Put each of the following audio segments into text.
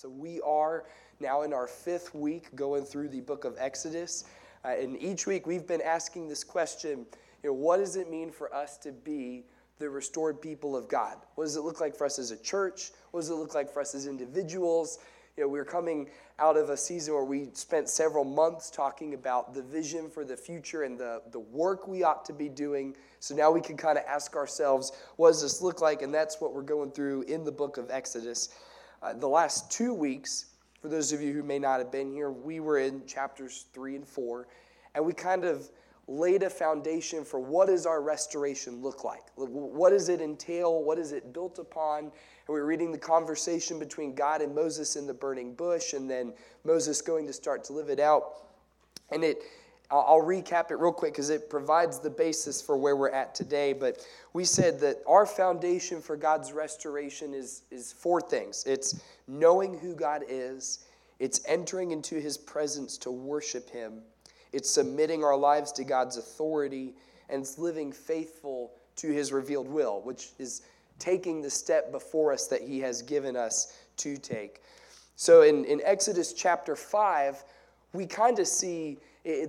So we are now in our fifth week going through the book of Exodus. Uh, and each week we've been asking this question you know, what does it mean for us to be the restored people of God? What does it look like for us as a church? What does it look like for us as individuals? You know, we're coming out of a season where we spent several months talking about the vision for the future and the, the work we ought to be doing. So now we can kind of ask ourselves, what does this look like? And that's what we're going through in the book of Exodus. Uh, the last two weeks, for those of you who may not have been here, we were in chapters three and four, and we kind of laid a foundation for what does our restoration look like? What does it entail? What is it built upon? And we are reading the conversation between God and Moses in the burning bush, and then Moses going to start to live it out. And it, I'll recap it real quick because it provides the basis for where we're at today. But we said that our foundation for God's restoration is, is four things it's knowing who God is, it's entering into his presence to worship him, it's submitting our lives to God's authority and it's living faithful to his revealed will, which is taking the step before us that he has given us to take. So in, in Exodus chapter 5, we kind of see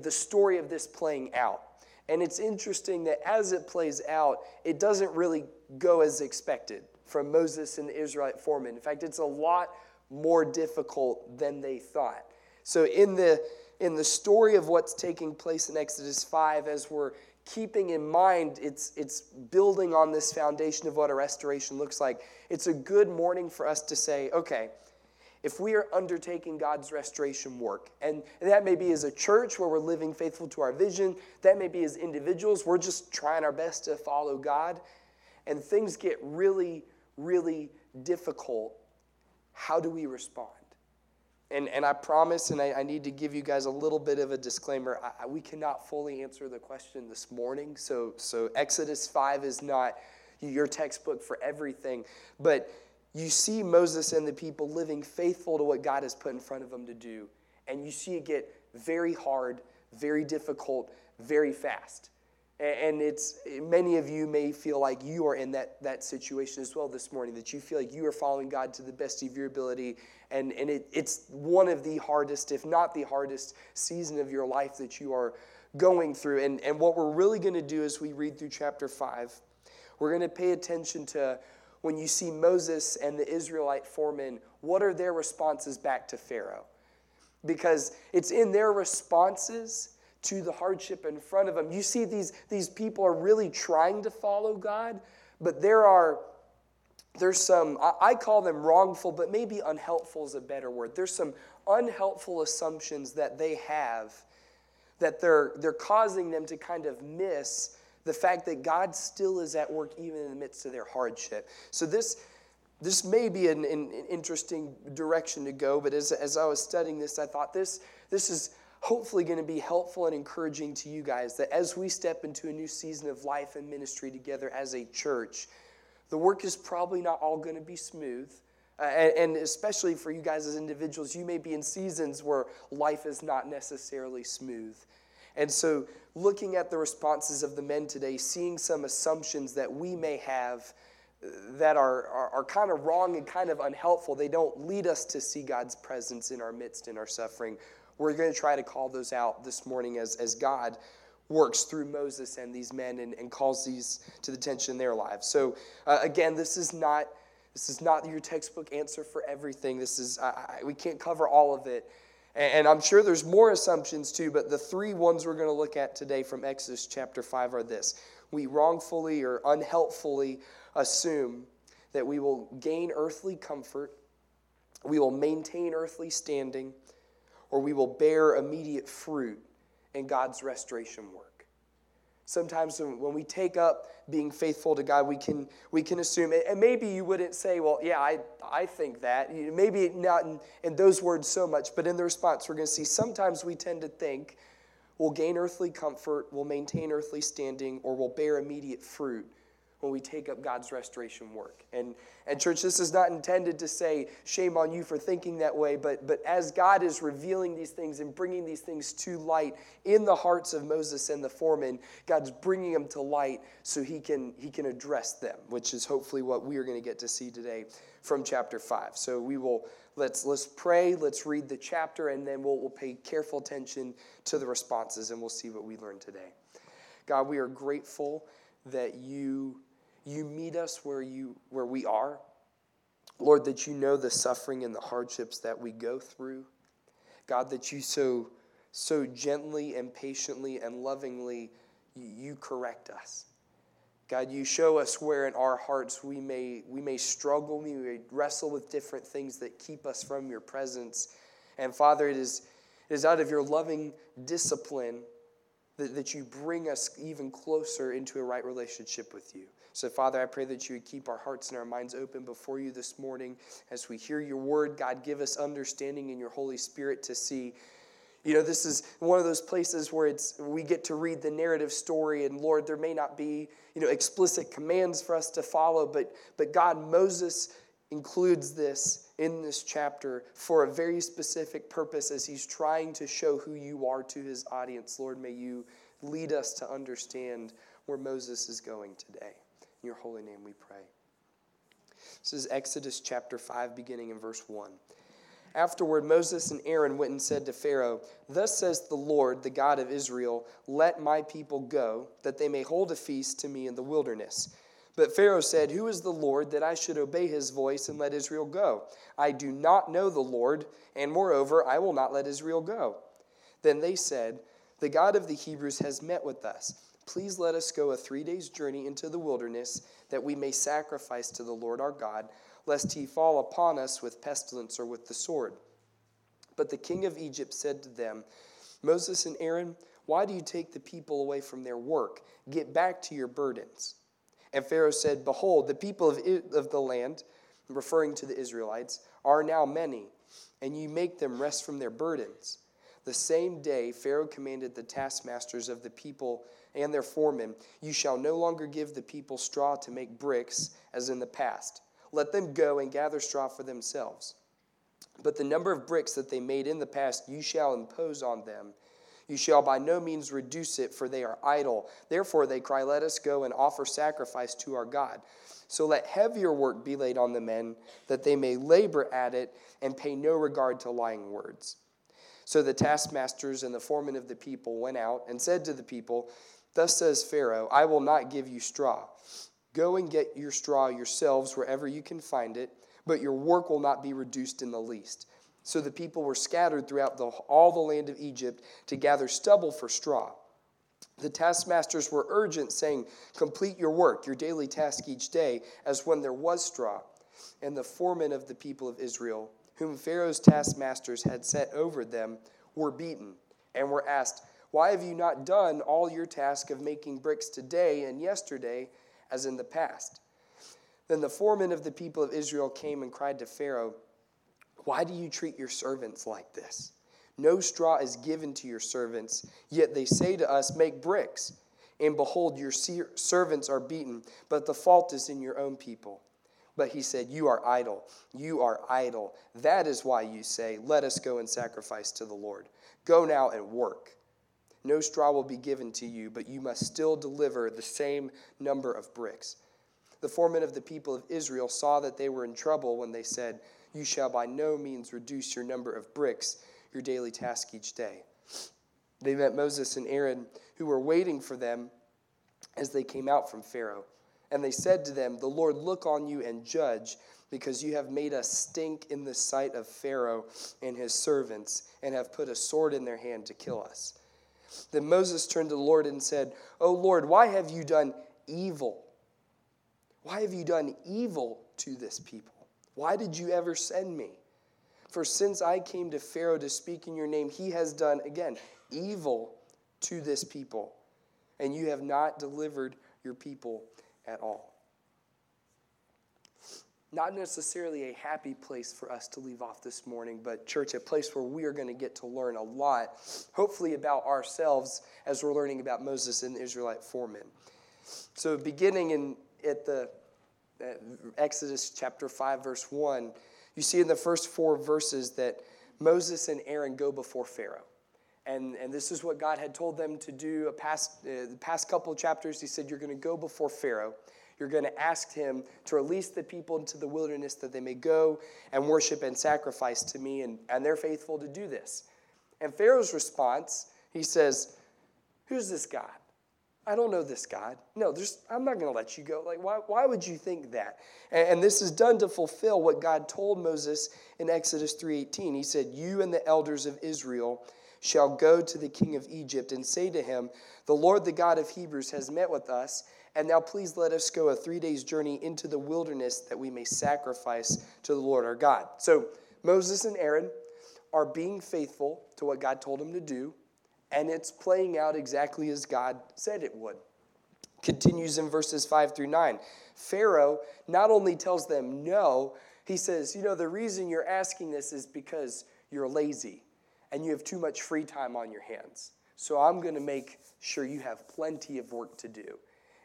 the story of this playing out. And it's interesting that as it plays out, it doesn't really go as expected from Moses and the Israelite foreman. In fact, it's a lot more difficult than they thought. So in the in the story of what's taking place in Exodus 5, as we're keeping in mind it's, it's building on this foundation of what a restoration looks like, it's a good morning for us to say, okay, if we are undertaking God's restoration work, and, that may be as a church where we're living faithful to our vision, that may be as individuals, we're just trying our best to follow God, and things get really, really difficult, how do we respond? And, and I promise, and I, I, need to give you guys a little bit of a disclaimer. I, we cannot fully answer the question this morning. So, so Exodus 5 is not your textbook for everything. But you see Moses and the people living faithful to what God has put in front of them to do. And you see it get very hard, very difficult, very fast. And it's many of you may feel like you are in that, that situation as well this morning, that you feel like you are following God to the best of your ability. And, and it, it's one of the hardest, if not the hardest, season of your life that you are going through. And, and what we're really going to do as we read through chapter 5, we're going to pay attention to when you see Moses and the Israelite foremen, what are their responses back to Pharaoh? Because it's in their responses to the hardship in front of them. You see, these, these people are really trying to follow God, but there are there's some I call them wrongful, but maybe unhelpful is a better word. There's some unhelpful assumptions that they have that they're they're causing them to kind of miss the fact that God still is at work even in the midst of their hardship. So this this may be an, an, interesting direction to go, but as, as I was studying this, I thought this, this is hopefully going to be helpful and encouraging to you guys that as we step into a new season of life and ministry together as a church, the work is probably not all going to be smooth. Uh, and, and, especially for you guys as individuals, you may be in seasons where life is not necessarily smooth. And so, looking at the responses of the men today, seeing some assumptions that we may have uh, that are, are, are kind of wrong and kind of unhelpful, they don't lead us to see God's presence in our midst in our suffering. We're going to try to call those out this morning as, as God works through Moses and these men and, and calls these to the attention in their lives. So, uh, again, this is not. This is not your textbook answer for everything. This is I, we can't cover all of it, and, I'm sure there's more assumptions too. But the three ones we're going to look at today from Exodus chapter five are this: we wrongfully or unhelpfully assume that we will gain earthly comfort, we will maintain earthly standing, or we will bear immediate fruit in God's restoration work. Sometimes when we take up being faithful to God, we can, we can assume, and maybe you wouldn't say, well, yeah, I, I think that. Maybe not in, in those words so much, but in the response, we're going to see sometimes we tend to think we'll gain earthly comfort, we'll maintain earthly standing, or we'll bear immediate fruit when we take up God's restoration work. And, and church, this is not intended to say shame on you for thinking that way, but, but as God is revealing these things and bringing these things to light in the hearts of Moses and the foreman, God's bringing them to light so he can, he can address them, which is hopefully what we are going to get to see today from chapter 5. So we will let's, let's pray, let's read the chapter, and then we'll, we'll pay careful attention to the responses and we'll see what we learn today. God, we are grateful that you, you meet us where, you, where we are. Lord, that you know the suffering and the hardships that we go through. God, that you so, so gently and patiently and lovingly you correct us. God, you show us where in our hearts we may, we may struggle, we may wrestle with different things that keep us from your presence. And Father, it is, it is out of your loving discipline that, that you bring us even closer into a right relationship with you. So, Father, I pray that you would keep our hearts and our minds open before you this morning as we hear your word. God, give us understanding in your Holy Spirit to see you know, this is one of those places where it's we get to read the narrative story, and Lord, there may not be, you know, explicit commands for us to follow, but but God, Moses includes this in this chapter for a very specific purpose as he's trying to show who you are to his audience. Lord, may you lead us to understand where Moses is going today. In your holy name we pray. This is Exodus chapter 5, beginning in verse 1. Afterward, Moses and Aaron went and said to Pharaoh, Thus says the Lord, the God of Israel, Let my people go, that they may hold a feast to me in the wilderness. But Pharaoh said, Who is the Lord that I should obey his voice and let Israel go? I do not know the Lord, and moreover, I will not let Israel go. Then they said, The God of the Hebrews has met with us. Please let us go a three days' journey into the wilderness, that we may sacrifice to the Lord our God lest he fall upon us with pestilence or with the sword. But the king of Egypt said to them, Moses and Aaron, why do you take the people away from their work? Get back to your burdens. And Pharaoh said, Behold, the people of, of the land, referring to the Israelites, are now many, and you make them rest from their burdens. The same day, Pharaoh commanded the taskmasters of the people and their foremen, You shall no longer give the people straw to make bricks, as in the past let them go and gather straw for themselves. But the number of bricks that they made in the past you shall impose on them. You shall by no means reduce it, for they are idle. Therefore they cry, Let us go and offer sacrifice to our God. So let heavier work be laid on the men, that they may labor at it and pay no regard to lying words. So the taskmasters and the foremen of the people went out and said to the people, Thus says Pharaoh, I will not give you straw. Go and get your straw yourselves wherever you can find it, but your work will not be reduced in the least. So the people were scattered throughout the, all the land of Egypt to gather stubble for straw. The taskmasters were urgent, saying, Complete your work, your daily task each day, as when there was straw. And the foremen of the people of Israel, whom Pharaoh's taskmasters had set over them, were beaten and were asked, Why have you not done all your task of making bricks today and yesterday? as in the past. Then the foreman of the people of Israel came and cried to Pharaoh, Why do you treat your servants like this? No straw is given to your servants, yet they say to us, Make bricks. And behold, your servants are beaten, but the fault is in your own people. But he said, You are idle. You are idle. That is why you say, Let us go and sacrifice to the Lord. Go now and work. No straw will be given to you, but you must still deliver the same number of bricks. The foremen of the people of Israel saw that they were in trouble when they said, You shall by no means reduce your number of bricks, your daily task each day. They met Moses and Aaron, who were waiting for them as they came out from Pharaoh. And they said to them, The Lord look on you and judge, because you have made us stink in the sight of Pharaoh and his servants, and have put a sword in their hand to kill us. Then Moses turned to the Lord and said, O Lord, why have you done evil? Why have you done evil to this people? Why did you ever send me? For since I came to Pharaoh to speak in your name, he has done, again, evil to this people, and you have not delivered your people at all not necessarily a happy place for us to leave off this morning, but church, a place where we are going to get to learn a lot, hopefully about ourselves as we're learning about Moses and the Israelite foremen. So, beginning in at the at Exodus chapter 5, verse 1, you see in the first four verses that Moses and Aaron go before Pharaoh. And, and this is what God had told them to do a past, uh, the past couple of chapters. He said, You're going to go before Pharaoh. You're going to ask him to release the people into the wilderness that they may go and worship and sacrifice to me, and, and they're faithful to do this. And Pharaoh's response, he says, Who's this God? I don't know this God. No, I'm not going to let you go. Like, why, why would you think that? And, and this is done to fulfill what God told Moses in Exodus 3.18. He said, You and the elders of Israel shall go to the king of Egypt and say to him, The Lord, the God of Hebrews, has met with us, and now please let us go a three days' journey into the wilderness that we may sacrifice to the Lord our God. So Moses and Aaron are being faithful to what God told them to do and it's playing out exactly as God said it would. Continues in verses 5 through 9. Pharaoh not only tells them no, he says, You know, the reason you're asking this is because you're lazy and you have too much free time on your hands. So I'm going to make sure you have plenty of work to do.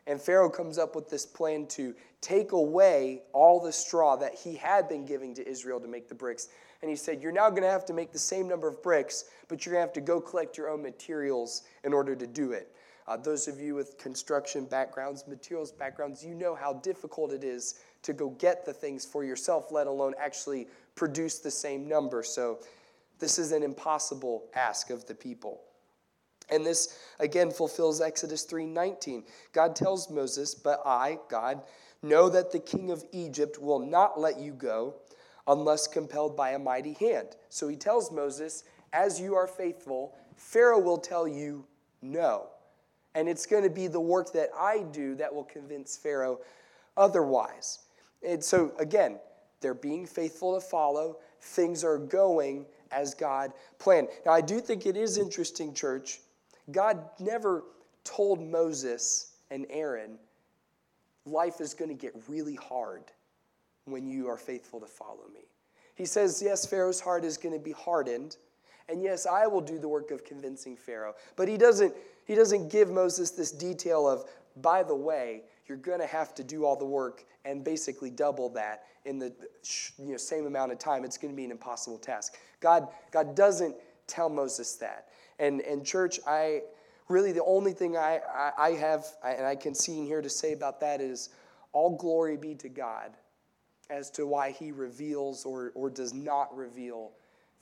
And Pharaoh comes up with this plan to take away all the straw that he had been giving to Israel to make the bricks and he said, You're now going to have to make the same number of bricks, but you're going to have to go collect your own materials in order to do it. Uh, those of you with construction backgrounds, materials backgrounds, you know how difficult it is to go get the things for yourself, let alone actually produce the same number. So, this is an impossible ask of the people. And this again fulfills Exodus 3:19. God tells Moses, "But I, God, know that the king of Egypt will not let you go unless compelled by a mighty hand. So he tells Moses, As you are faithful, Pharaoh will tell you no. And it's going to be the work that I do that will convince Pharaoh otherwise. And so, again, they're being faithful to follow. Things are going as God planned. Now, I do think it is interesting, church. God never told Moses and Aaron, life is going to get really hard when you are faithful to follow me. He says, Yes, Pharaoh's heart is going to be hardened. And yes, I will do the work of convincing Pharaoh. But he doesn't, he doesn't give Moses this detail of, by the way, you're going to have to do all the work and basically double that in the you know, same amount of time. It's going to be an impossible task. God, God doesn't tell Moses that. And, and church, I really, the only thing I, I, I have, and I can see in here to say about that is all glory be to God as to why he reveals or, or does not reveal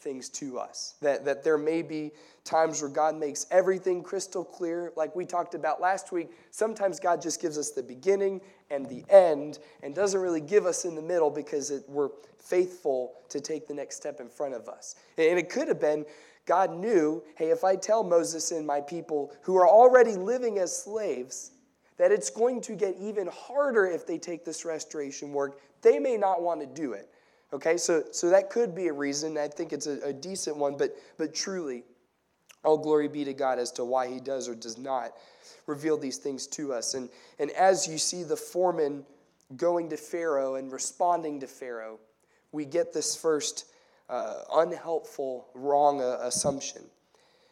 things to us. That, that there may be times where God makes everything crystal clear, like we talked about last week. Sometimes God just gives us the beginning and the end and doesn't really give us in the middle because it, we're faithful to take the next step in front of us. And it could have been God knew hey, if I tell Moses and my people who are already living as slaves, that it's going to get even harder if they take this restoration work they may not want to do it. Okay, so, so that could be a reason. I think it's a, a decent one, but, but truly, all glory be to God as to why he does or does not reveal these things to us. And, and as you see the foreman going to Pharaoh and responding to Pharaoh, we get this first uh, unhelpful, wrong uh, assumption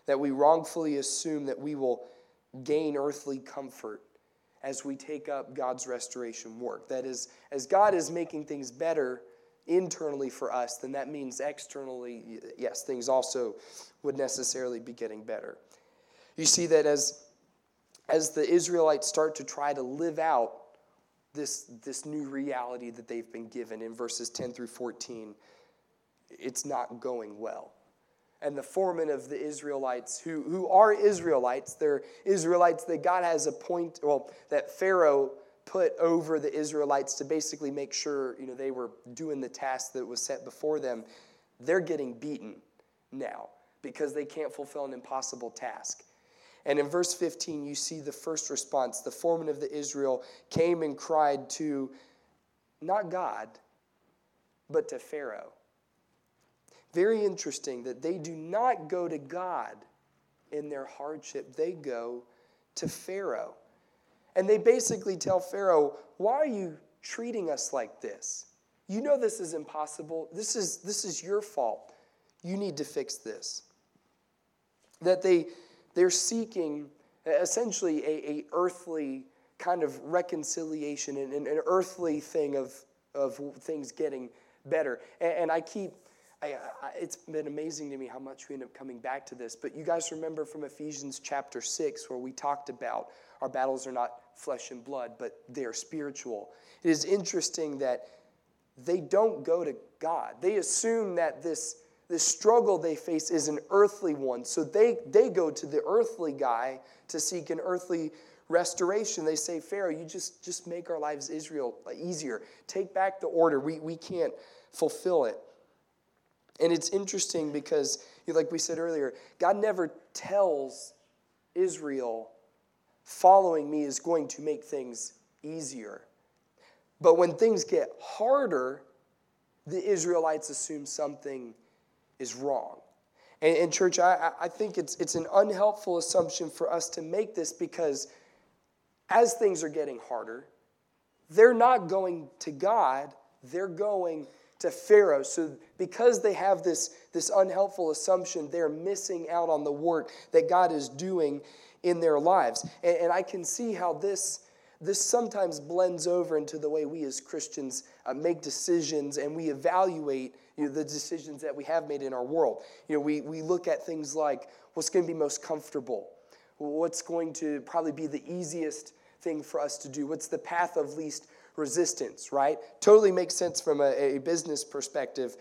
that we wrongfully assume that we will gain earthly comfort as we take up God's restoration work. That is, as God is making things better internally for us, then that means externally, yes, things also would necessarily be getting better. You see that as, as the Israelites start to try to live out this, this new reality that they've been given in verses 10 through 14, it's not going well and the foreman of the Israelites, who, who are Israelites. They're Israelites that God has appointed, well, that Pharaoh put over the Israelites to basically make sure you know, they were doing the task that was set before them. They're getting beaten now because they can't fulfill an impossible task. And in verse 15, you see the first response. The foreman of the Israel came and cried to not God, but to Pharaoh. Very interesting that they do not go to God in their hardship, they go to Pharaoh. And they basically tell Pharaoh, Why are you treating us like this? You know this is impossible. This is, this is your fault. You need to fix this. That they, they're seeking essentially a, a earthly kind of reconciliation and an, earthly thing of, of things getting better. And, and I keep I, I, it's been amazing to me how much we end up coming back to this. But you guys remember from Ephesians chapter 6, where we talked about our battles are not flesh and blood, but they are spiritual. It is interesting that they don't go to God. They assume that this, this struggle they face is an earthly one. So they, they go to the earthly guy to seek an earthly restoration. They say, Pharaoh, you just, just make our lives Israel easier. Take back the order. We, we can't fulfill it. And it's interesting because, like we said earlier, God never tells Israel, following me is going to make things easier. But when things get harder, the Israelites assume something is wrong. And, and church, I, I think it's, it's an unhelpful assumption for us to make this because as things are getting harder, they're not going to God, they're going to Pharaoh. So, because they have this, this unhelpful assumption, they're missing out on the work that God is doing in their lives. And, and I can see how this, this sometimes blends over into the way we as Christians uh, make decisions and we evaluate you know, the decisions that we have made in our world. You know, we, we look at things like what's going to be most comfortable, what's going to probably be the easiest thing for us to do, what's the path of least resistance, right? Totally makes sense from a, a business perspective,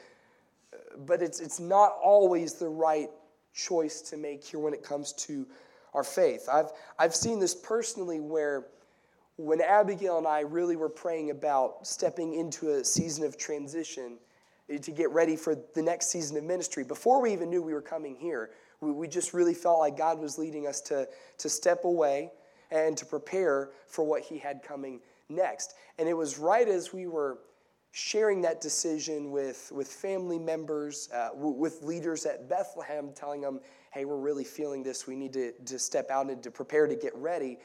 but it's, it's not always the right choice to make here when it comes to our faith. I've, I've seen this personally where when Abigail and I really were praying about stepping into a season of transition eh, to get ready for the next season of ministry, before we even knew we were coming here, we, we just really felt like God was leading us to, to step away and to prepare for what He had coming next. And it was right as we were sharing that decision with, with family members, uh, w- with leaders at Bethlehem, telling them, hey, we're really feeling this. We need to, to step out and to prepare to get ready.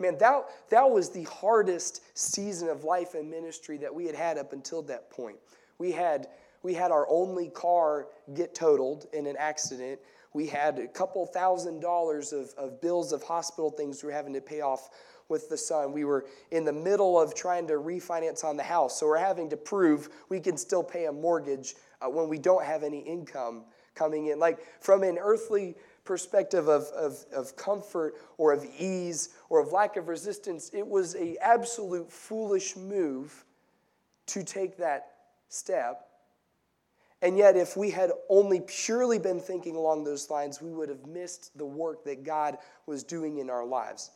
Man, that, that was the hardest season of life and ministry that we had had up until that point. We had, we had our only car get totaled in an accident. We had a couple thousand dollars of, of bills of hospital things we were having to pay off with the son. We were in the middle of trying to refinance on the house, so we're having to prove we can still pay a mortgage uh, when we don't have any income coming in. Like from an earthly perspective of, of, of comfort or of ease or of lack of resistance, it was a absolute foolish move to take that step. And yet, if we had only purely been thinking along those lines, we would have missed the work that God was doing in our lives.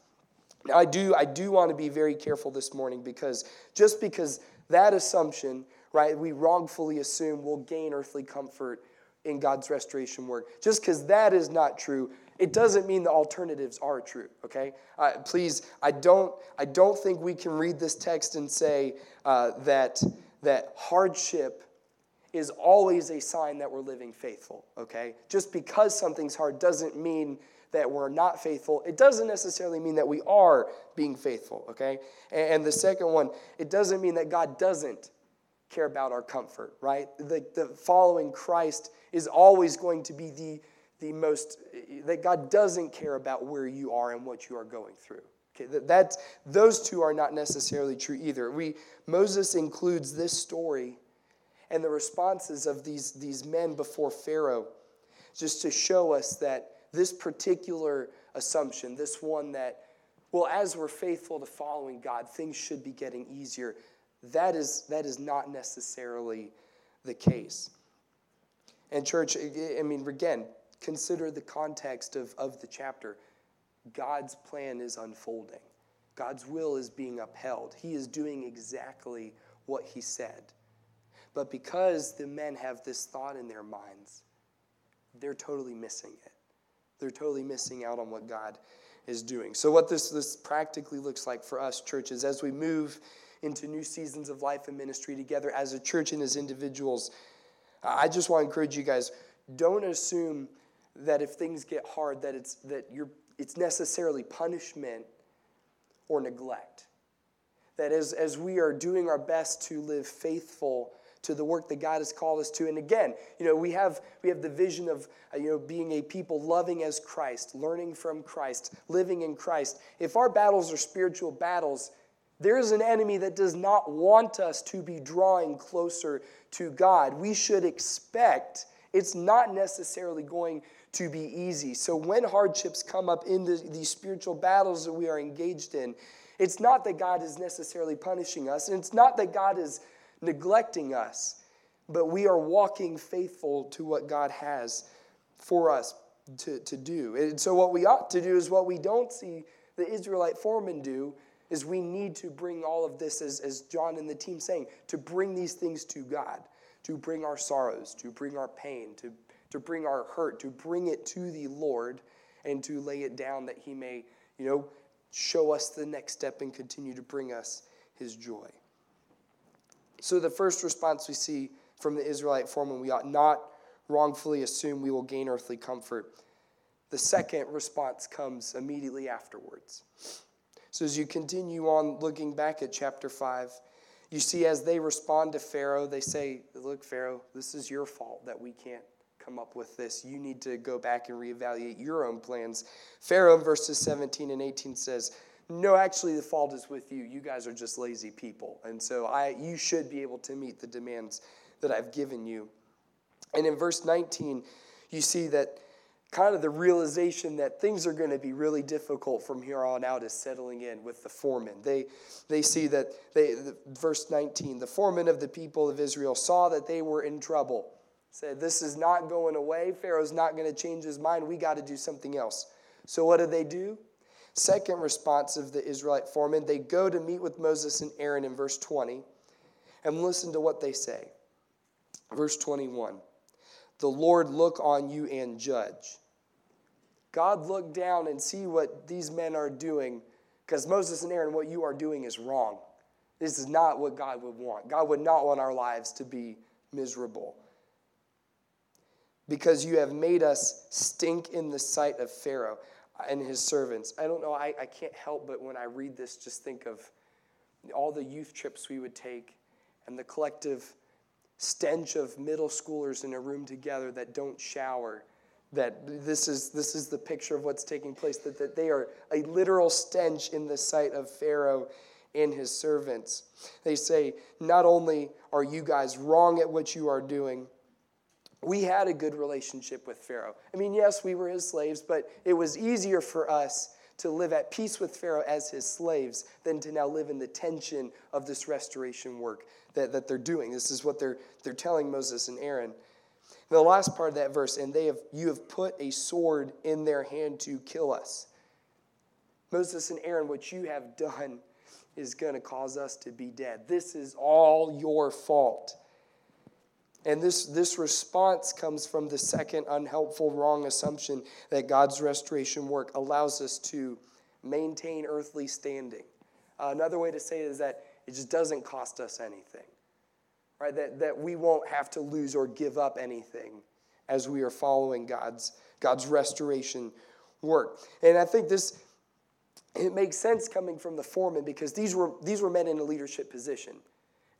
Now, I do, I do want to be very careful this morning because just because that assumption, right, we wrongfully assume we'll gain earthly comfort in God's restoration work, just because that is not true, it doesn't mean the alternatives are true okay? Uh, please i don't i don't think we can read this text and say uh, that that hardship is always a sign that we're living faithful okay? Just because something's hard doesn't mean that we're not faithful, it doesn't necessarily mean that we are being faithful, okay? And the second one, it doesn't mean that God doesn't care about our comfort, right? The, the following Christ is always going to be the, the most, that God doesn't care about where you are and what you are going through. Okay, that, that those two are not necessarily true either. We, Moses includes this story and the responses of these, these men before Pharaoh just to show us that this particular assumption, this one that, well, as we're faithful to following God, things should be getting easier, that is, that is not necessarily the case. And, church, I mean, again, consider the context of, of the chapter. God's plan is unfolding, God's will is being upheld. He is doing exactly what He said. But because the men have this thought in their minds, they're totally missing it. They're totally missing out on what God is doing. So, what this, this practically looks like for us, churches, as we move into new seasons of life and ministry together as a church and as individuals, I just want to encourage you guys don't assume that if things get hard that it's that you're it's necessarily punishment or neglect that as, as we are doing our best to live faithful to the work that God has called us to. And again, you know, we have we have the vision of uh, you know being a people loving as Christ, learning from Christ, living in Christ. If our battles are spiritual battles, There is an enemy that does not want us to be drawing closer to God. We should expect it's not necessarily going to be easy. So when hardships come up in the, these spiritual battles that we are engaged in, it's not that God is necessarily punishing us, and it's not that God is neglecting us, but we are walking faithful to what God has for us to, to do. And so, what we ought to do is what we don't see the Israelite foreman do is we need to bring all of this, as, as John and the team saying, to bring these things to God, to bring our sorrows, to bring our pain, to, to bring our hurt, to bring it to the Lord, and to lay it down that He may, you know, show us the next step and continue to bring us His joy. So, the first response we see from the Israelite foreman, we ought not wrongfully assume we will gain earthly comfort. The second response comes immediately afterwards. So, as you continue on looking back at chapter 5, you see as they respond to Pharaoh, they say, Look, Pharaoh, this is your fault that we can't come up with this. You need to go back and reevaluate your own plans. Pharaoh verses 17 and 18 says, No, actually, the fault is with you. You guys are just lazy people. And so I, you should be able to meet the demands that I've given you. And in verse 19, you see that kind of the realization that things are going to be really difficult from here on out is settling in with the foreman. They, they see that, they, the, verse 19, the foreman of the people of Israel saw that they were in trouble. Said, This is not going away. Pharaoh's not going to change his mind. We got to do something else. So, what do they do? Second response of the Israelite foreman, they go to meet with Moses and Aaron in verse 20 and listen to what they say. Verse 21 The Lord look on you and judge. God look down and see what these men are doing because Moses and Aaron, what you are doing is wrong. This is not what God would want. God would not want our lives to be miserable. Because you have made us stink in the sight of Pharaoh and his servants. I don't know, I, I can't help but when I read this, just think of all the youth trips we would take and the collective stench of middle schoolers in a room together that don't shower that this is this is the picture of what's taking place that, that they are a literal stench in the sight of pharaoh and his servants they say not only are you guys wrong at what you are doing we had a good relationship with pharaoh i mean yes we were his slaves but it was easier for us to live at peace with pharaoh as his slaves than to now live in the tension of this restoration work that, that they're doing. This is what they're, they're telling Moses and Aaron. the last part of that verse, and they have you have put a sword in their hand to kill us. Moses and Aaron, what you have done is going to cause us to be dead. This is all your fault. And this, this response comes from the second unhelpful, wrong assumption that God's restoration work allows us to maintain earthly standing. Uh, another way to say it is that it just doesn't cost us anything, right? That, that we won't have to lose or give up anything as we are following God's, God's restoration work. And I think this, it makes sense coming from the foreman because these were, these were men in a leadership position.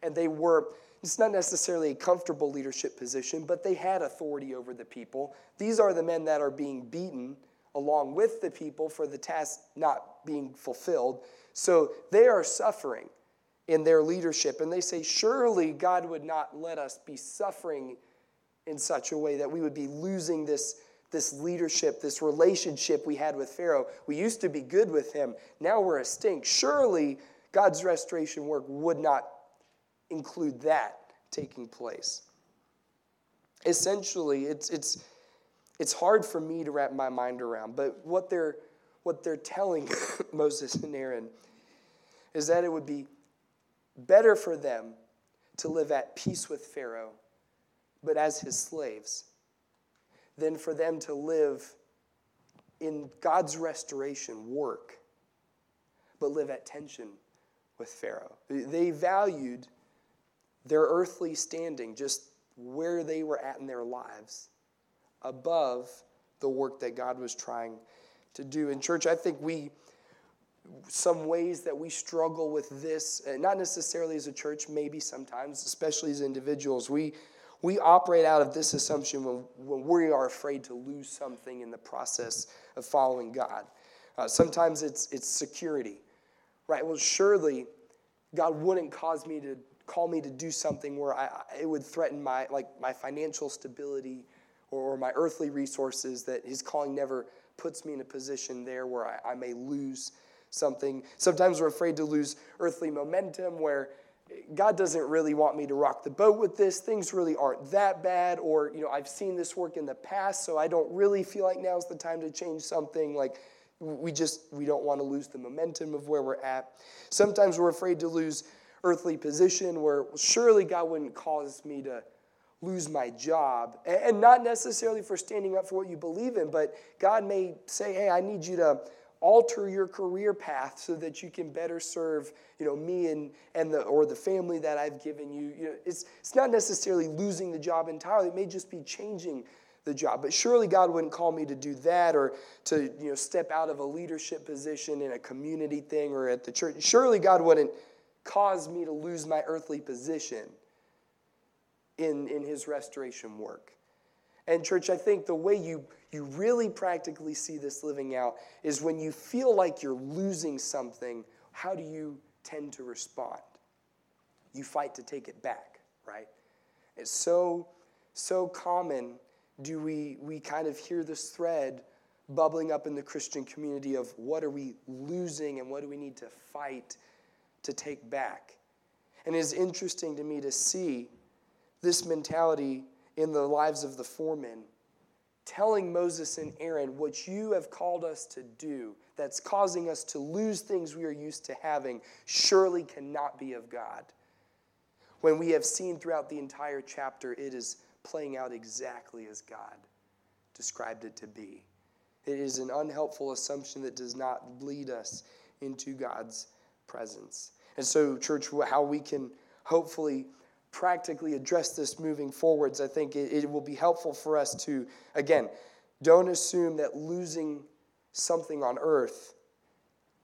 And they were, it's not necessarily a comfortable leadership position, but they had authority over the people. These are the men that are being beaten along with the people for the task not being fulfilled. So they are suffering in their leadership. And they say, surely God would not let us be suffering in such a way that we would be losing this, this leadership, this relationship we had with Pharaoh. We used to be good with him, now we're a stink. Surely God's restoration work would not include that taking place. Essentially, it's, it's, it's hard for me to wrap my mind around, but what they're, what they're telling Moses and Aaron is that it would be better for them to live at peace with Pharaoh, but as his slaves, than for them to live in God's restoration work, but live at tension with Pharaoh. They valued their earthly standing, just where they were at in their lives, above the work that God was trying to do. In church, I think we some ways that we struggle with this, not necessarily as a church, maybe sometimes, especially as individuals. We, we operate out of this assumption when, when we are afraid to lose something in the process of following God. Uh, sometimes it's, it's security, right? Well, surely God wouldn't cause me to call me to do something where I, it would threaten my like my financial stability or, my earthly resources. That His calling never puts me in a position there where I, I may lose something. Sometimes we're afraid to lose earthly momentum where God doesn't really want me to rock the boat with this. Things really aren't that bad. Or, you know, I've seen this work in the past, so I don't really feel like now's the time to change something. Like, we just, we don't want to lose the momentum of where we're at. Sometimes we're afraid to lose earthly position where surely God wouldn't cause me to lose my job. And not necessarily for standing up for what you believe in, but God may say, hey, I need you to alter your career path so that you can better serve you know me and, and the or the family that I've given you. you know, it's, it's not necessarily losing the job entirely. It may just be changing the job. But surely God wouldn't call me to do that or to you know step out of a leadership position in a community thing or at the church. Surely God wouldn't cause me to lose my earthly position in, in his restoration work. And, church, I think the way you, you really practically see this living out is when you feel like you're losing something, how do you tend to respond? You fight to take it back, right? It's so, so common do we, we kind of hear this thread bubbling up in the Christian community of what are we losing and what do we need to fight to take back. And it is interesting to me to see this mentality in the lives of the four men, telling Moses and Aaron, What you have called us to do, that's causing us to lose things we are used to having, surely cannot be of God. When we have seen throughout the entire chapter, it is playing out exactly as God described it to be. It is an unhelpful assumption that does not lead us into God's presence. And so, church, how we can hopefully practically address this moving forwards, I think it, it will be helpful for us to, again, don't assume that losing something on earth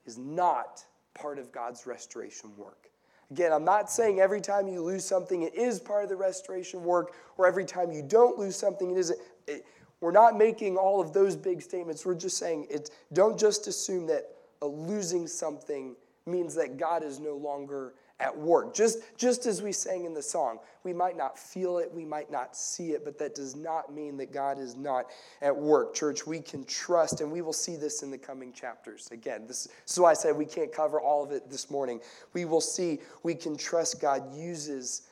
is not part of God's restoration work. Again, I'm not saying every time you lose something, it is part of the restoration work, or every time you don't lose something, it isn't. It, we're not making all of those big statements. We're just saying it. Don't just assume that losing something means that God is no longer at work. Just, just as we sang in the song, we might not feel it, we might not see it, but that does not mean that God is not at work. Church, we can trust, and we will see this in the coming chapters. Again, this, this is why I said we can't cover all of it this morning. We will see we can trust God uses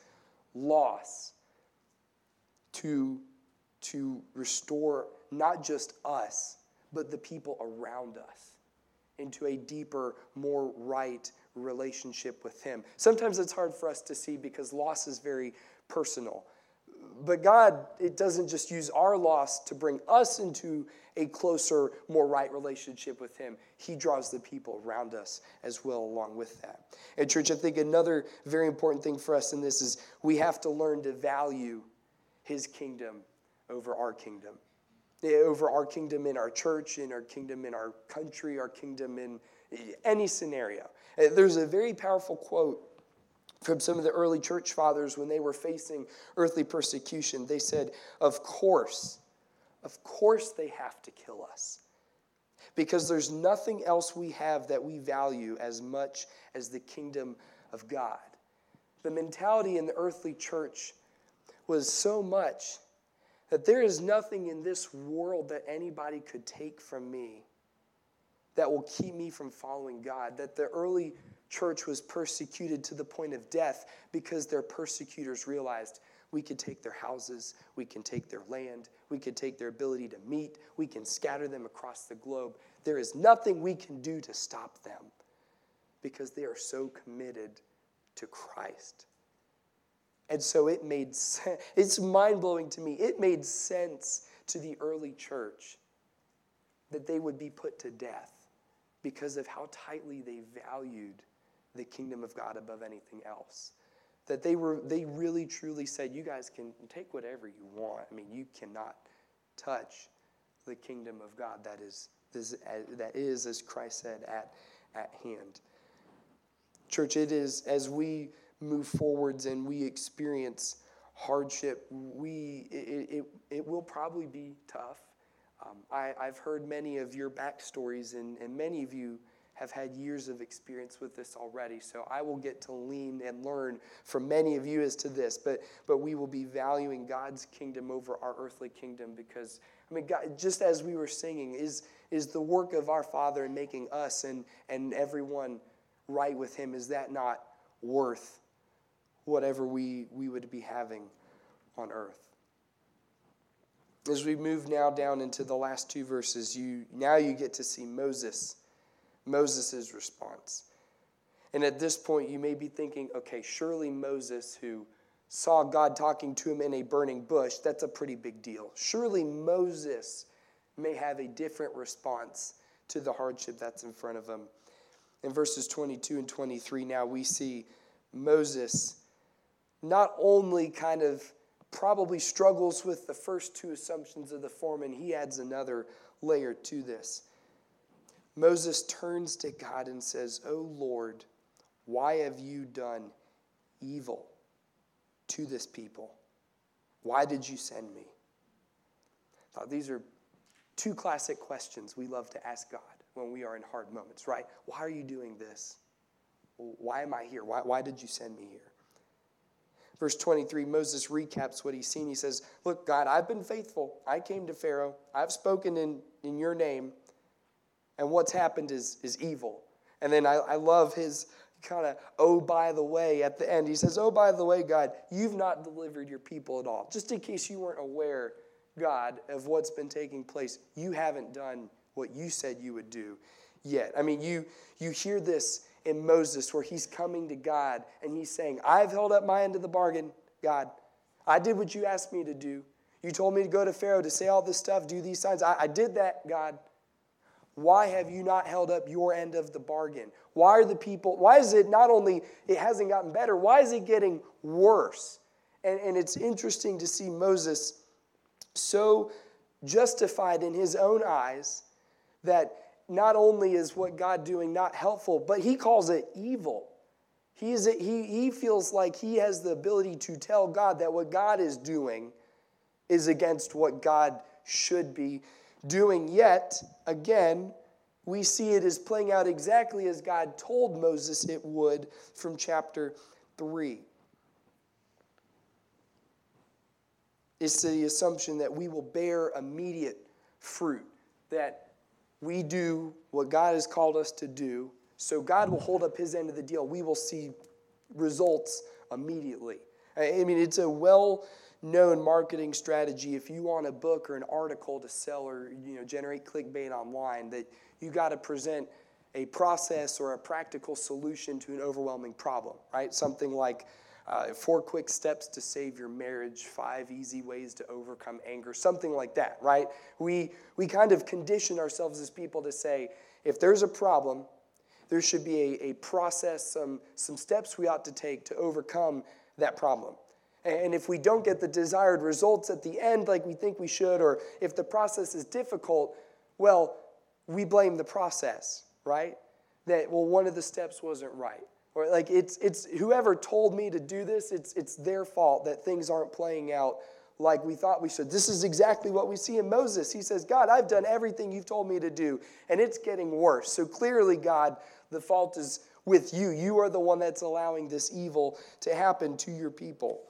loss to, to restore not just us, but the people around us into a deeper, more right relationship with Him. Sometimes it's hard for us to see because loss is very personal. But God, it doesn't just use our loss to bring us into a closer, more right relationship with Him. He draws the people around us as well, along with that. And, church, I think another very important thing for us in this is we have to learn to value His kingdom over our kingdom. Over our kingdom in our church, in our kingdom in our country, our kingdom in any scenario. Uh, there's a very powerful quote from some of the early church fathers when they were facing earthly persecution. They said, Of course, of course they have to kill us. Because there's nothing else we have that we value as much as the kingdom of God. The mentality in the earthly church was so much that there is nothing in this world that anybody could take from me that will keep me from following God. That the early church was persecuted to the point of death because their persecutors realized we could take their houses, we can take their land, we could take their ability to meet, we can scatter them across the globe. There is nothing we can do to stop them because they are so committed to Christ. And so it made sense. It's mind blowing to me. It made sense to the early church that they would be put to death because of how tightly they valued the kingdom of God above anything else. That they were they really truly said, You guys can take whatever you want. I mean, you cannot touch the kingdom of God that is, this, that is as Christ said, at, at hand. Church, it is as we move forwards and we experience hardship, we it, it, it will probably be tough. Um, I, have heard many of your backstories, and, and many of you have had years of experience with this already. So I will get to lean and learn from many of you as to this. But, but we will be valuing God's kingdom over our earthly kingdom because, I mean, God, just as we were singing, is, is the work of our Father in making us and, and everyone right with Him, is that not worth whatever we, we would be having on earth? As we move now down into the last two verses, you now you get to see Moses Moses' response. And at this point, you may be thinking, okay, surely Moses, who saw God talking to him in a burning bush, that's a pretty big deal. Surely Moses may have a different response to the hardship that's in front of him. In verses 22 and 23, now we see Moses not only kind of probably struggles with the first two assumptions of the foreman, he adds another layer to this. Moses turns to God and says, O Lord, why have you done evil to this people? Why did you send me? Now, these are two classic questions we love to ask God when we are in hard moments, right? Why are you doing this? Why am I here? Why, why did you send me here? Verse 23, Moses recaps what he's seen. He says, Look, God, I've been faithful. I came to Pharaoh. I've spoken in, in your name and what's happened is, is evil. And then I, I love his kind of, oh, by the way, at the end. He says, oh, by the way, God, you've not delivered your people at all. Just in case you weren't aware, God, of what's been taking place, you haven't done what you said you would do yet. I mean, you, you hear this in Moses where he's coming to God and he's saying, I've held up my end of the bargain, God. I did what you asked me to do. You told me to go to Pharaoh to say all this stuff, do these signs. I, I did that, God. Why have you not held up your end of the bargain? Why are the people, why is it not only it hasn't gotten better, why is it getting worse? And, and it's interesting to see Moses so justified in his own eyes that not only is what God doing not helpful, but he calls it evil. He, is, he, he feels like he has the ability to tell God that what God is doing is against what God should be doing yet. Again, we see it is playing out exactly as God told Moses it would from chapter 3. It's the assumption that we will bear immediate fruit, that we do what God has called us to do, so God will hold up his end of the deal. We will see results immediately. I mean, it's a well known marketing strategy if you want a book or an article to sell or you know generate clickbait online that you got to present a process or a practical solution to an overwhelming problem right something like uh, four quick steps to save your marriage five easy ways to overcome anger something like that right we we kind of condition ourselves as people to say if there's a problem there should be a, a process some some steps we ought to take to overcome that problem and if we don't get the desired results at the end like we think we should, or if the process is difficult, well, we blame the process, right? That, well, one of the steps wasn't right. Or like it's, it's whoever told me to do this, it's, it's their fault that things aren't playing out like we thought we should. This is exactly what we see in Moses. He says, God, I've done everything you've told me to do, and it's getting worse. So clearly, God, the fault is with you. You are the one that's allowing this evil to happen to your people.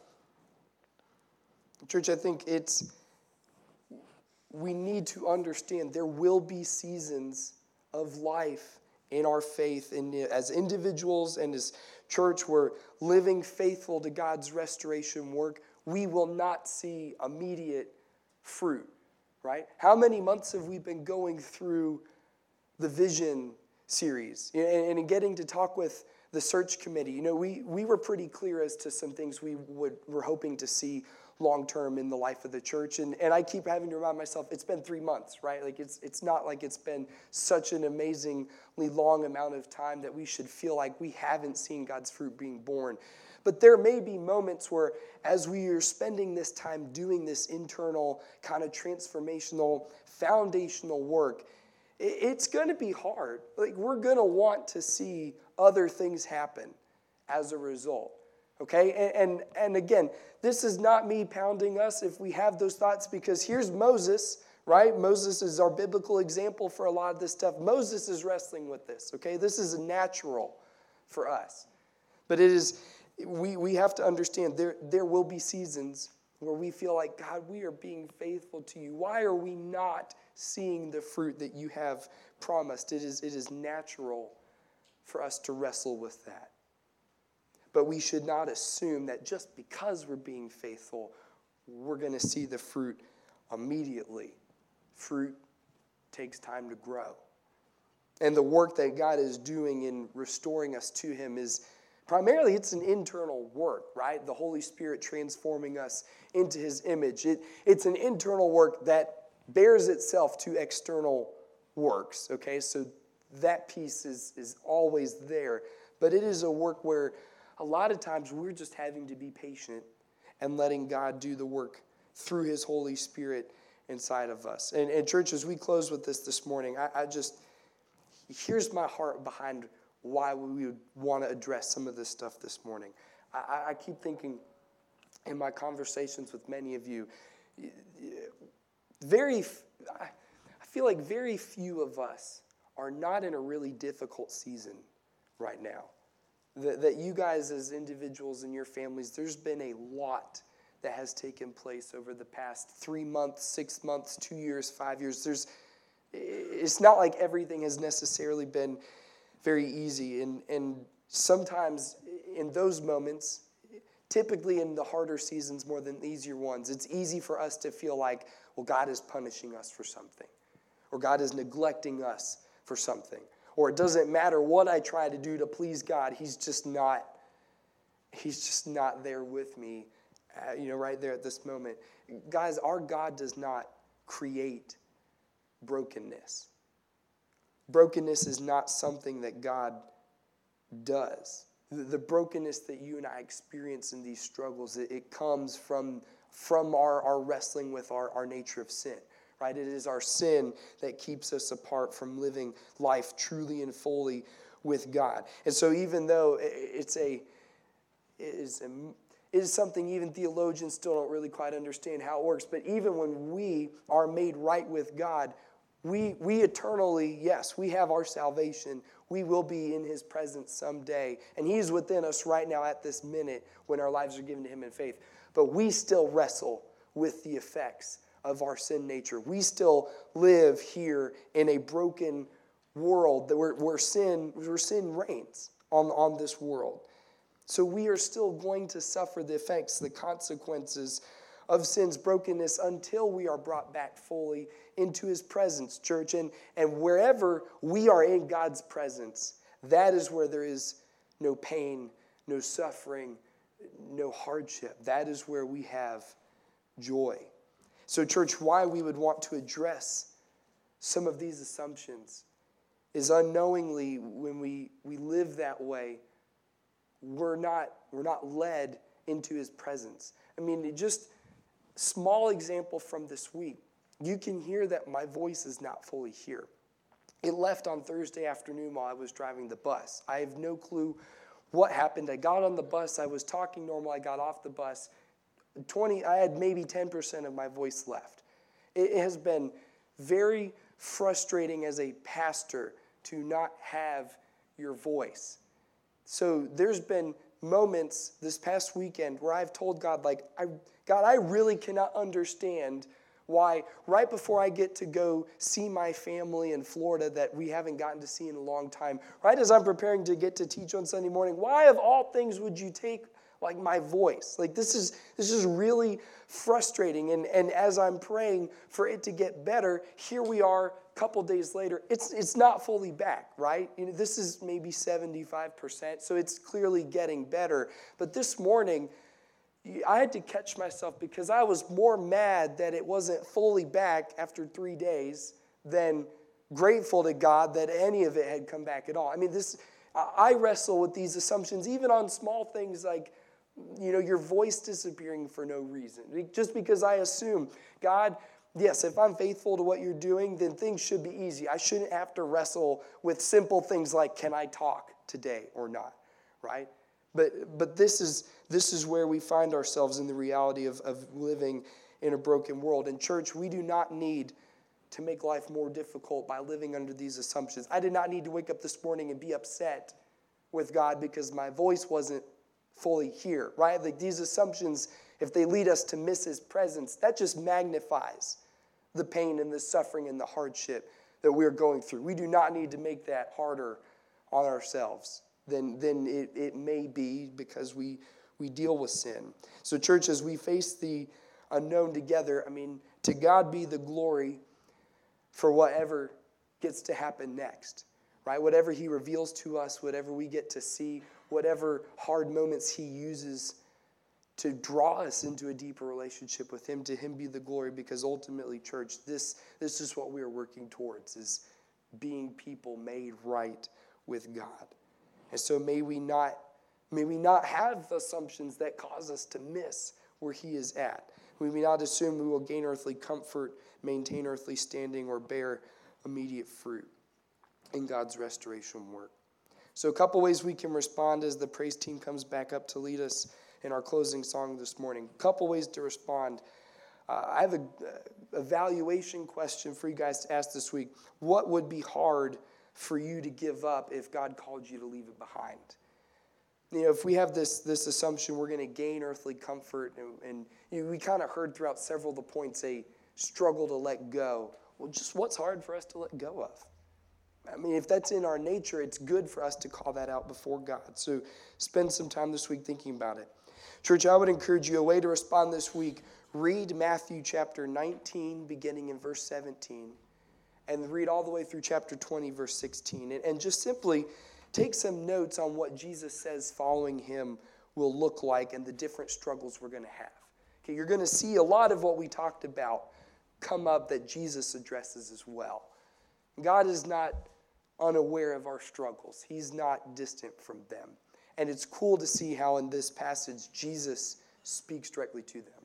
Church, I think it's, we need to understand there will be seasons of life in our faith in, as individuals and as church we're living faithful to god's restoration work we will not see immediate fruit right? How many months have we been going through the vision series? And, and getting to talk with the search committee you know we, we were pretty clear as to some things we would, were hoping to see long term in the life of the church. And, and I keep having to remind myself, it's been three months, right? Like it's, it's not like it's been such an amazingly long amount of time that we should feel like we haven't seen God's fruit being born. But there may be moments where, as we are spending this time doing this internal, kind of transformational, foundational work, it's going to be hard. Like, we're going to want to see other things happen as a result. Okay? And, and, and again, this is not me pounding us if we have those thoughts because here's Moses, right? Moses is our biblical example for a lot of this stuff. Moses is wrestling with this, okay? This is natural for us. But it is, we, we have to understand there, there will be seasons where we feel like, God, we are being faithful to you. Why are we not seeing the fruit that you have promised? It is, it is natural for us to wrestle with that. But we should not assume that just because we're being faithful, we're going to see the fruit immediately. Fruit takes time to grow. And the work that God is doing in restoring us to Him is primarily it's an internal work, right? The Holy Spirit transforming us into His image. It, it's an internal work that bears itself to external works, okay? So that piece is, is always there. But it is a work where a lot of times we're just having to be patient and letting God do the work through His Holy Spirit inside of us. And, and church, as we close with this this morning, I, I just, here's my heart behind why we would want to address some of this stuff this morning. I, I keep thinking in my conversations with many of you, very, I feel like very few of us are not in a really difficult season right now. That, that you guys, as individuals and your families, there's been a lot that has taken place over the past three months, six months, two years, five years. There's, it's not like everything has necessarily been very easy. And, and sometimes in those moments, typically in the harder seasons more than the easier ones, it's easy for us to feel like, well, God is punishing us for something, or God is neglecting us for something or it doesn't matter what I try to do to please God, He's just not, He's just not there with me, uh, you know, right there at this moment. Guys, our God does not create brokenness. Brokenness is not something that God does. The brokenness that you and I experience in these struggles, it, it comes from, from our, our wrestling with our, our nature of sin right? It is our sin that keeps us apart from living life truly and fully with God. And so, even though it's a, it is, a, it is something even theologians still don't really quite understand how it works, but even when we are made right with God, we, we eternally, yes, we have our salvation. We will be in his presence someday. And he's within us right now at this minute when our lives are given to him in faith. But we still wrestle with the effects of our sin nature. We still live here in a broken world where, where, sin, where sin reigns on, on this world. So we are still going to suffer the effects, the consequences of sin's brokenness until we are brought back fully into his presence, church. And, and wherever we are in God's presence, that is where there is no pain, no suffering, no hardship. That is where we have joy. So, church, why we would want to address some of these assumptions is unknowingly when we, we live that way, we're not, we're not led into his presence. I mean, just small example from this week. You can hear that my voice is not fully here. It left on Thursday afternoon while I was driving the bus. I have no clue what happened. I got on the bus, I was talking normal, I got off the bus, 20, I had maybe 10% of my voice left. It has been very frustrating as a pastor to not have your voice. So there's been moments this past weekend where I've told God, like, I, God, I really cannot understand why right before I get to go see my family in Florida that we haven't gotten to see in a long time, right as I'm preparing to get to teach on Sunday morning, why of all things would you take like my voice. Like this is this is really frustrating. And, and as I'm praying for it to get better, here we are a couple days later. It's it's not fully back, right? You know, this is maybe 75%. So it's clearly getting better. But this morning, I had to catch myself because I was more mad that it wasn't fully back after three days than grateful to God that any of it had come back at all. I mean, this I wrestle with these assumptions even on small things like you know, your voice disappearing for no reason. Just because I assume, God, yes, if I'm faithful to what you're doing, then things should be easy. I shouldn't have to wrestle with simple things like, can I talk today or not, right? But, but this, is, this is where we find ourselves in the reality of, of living in a broken world. In church, we do not need to make life more difficult by living under these assumptions. I did not need to wake up this morning and be upset with God because my voice wasn't fully here, right? Like these assumptions, if they lead us to miss His presence, that just magnifies the pain and the suffering and the hardship that we're going through. We do not need to make that harder on ourselves than, than it, it may be because we, we deal with sin. So, church, as we face the unknown together, I mean, to God be the glory for whatever gets to happen next, right? Whatever He reveals to us, whatever we get to see, whatever hard moments He uses to draw us into a deeper relationship with him to him be the glory because ultimately church this this is what we are working towards is being people made right with god. And so may we not may we not have assumptions that cause us to miss where he is at. We may not assume we will gain earthly comfort maintain earthly standing or bear immediate fruit in god's restoration work so a couple ways we can respond as the praise team comes back up to lead us in our closing song this morning. A couple ways to respond. Uh, I have a evaluation question for you guys to ask this week. What would be hard for you to give up if God called you to leave it behind? You know, if we have this, this assumption we're going to gain earthly comfort, and, and you know, we kind of heard throughout several of the points a struggle to let go. Well, just what's hard for us to let go of? I mean, if that's in our nature, it's good for us to call that out before God. So spend some time this week thinking about it. Church, I would encourage you a way to respond this week. Read Matthew chapter 19, beginning in verse 17, and read all the way through chapter 20, verse 16. And, and just simply take some notes on what Jesus says following him will look like and the different struggles we're going to have. Okay, you're going to see a lot of what we talked about come up that Jesus addresses as well. God is not unaware of our struggles, He's not distant from them. And it's cool to see how in this passage Jesus speaks directly to them.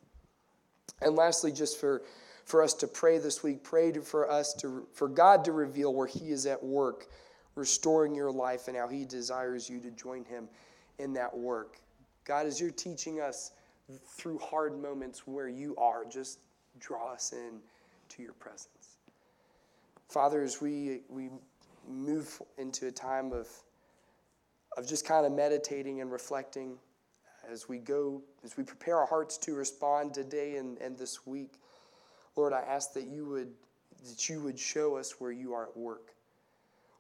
And lastly, just for, for us to pray this week, pray to, for us to for God to reveal where He is at work, restoring your life and how He desires you to join Him in that work. God, as you're teaching us through hard moments where you are, just draw us in to your presence. Father, as we, we move into a time of of just kind of meditating and reflecting as we go, as we prepare our hearts to respond today and, and this week. Lord, I ask that you would that you would show us where you are at work.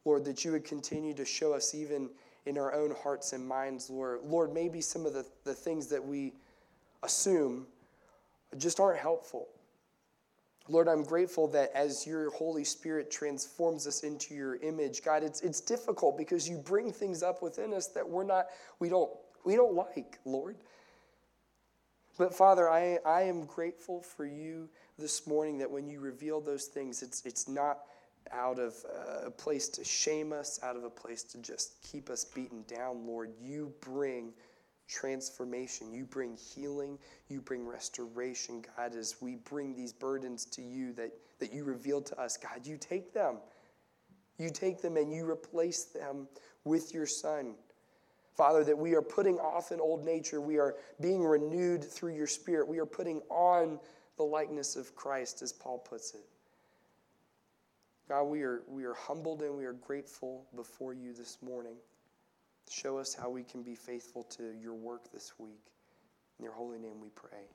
Lord, that you would continue to show us even in our own hearts and minds, Lord. Lord, maybe some of the, the things that we assume just aren't helpful. Lord, I'm grateful that as your Holy Spirit transforms us into your image, God, it's, it's difficult because you bring things up within us that we're not, we don't, we don't like, Lord. But Father, I, I am grateful for you this morning that when you reveal those things, it's, it's not out of a place to shame us, out of a place to just keep us beaten down, Lord. You bring transformation. You bring healing. You bring restoration, God, as we bring these burdens to you that, that you reveal to us. God, you take them. You take them and you replace them with your Son. Father, that we are putting off an old nature. We are being renewed through your Spirit. We are putting on the likeness of Christ, as Paul puts it. God, we are, we are humbled and we are grateful before you this morning. Show us how we can be faithful to your work this week. In your holy name we pray.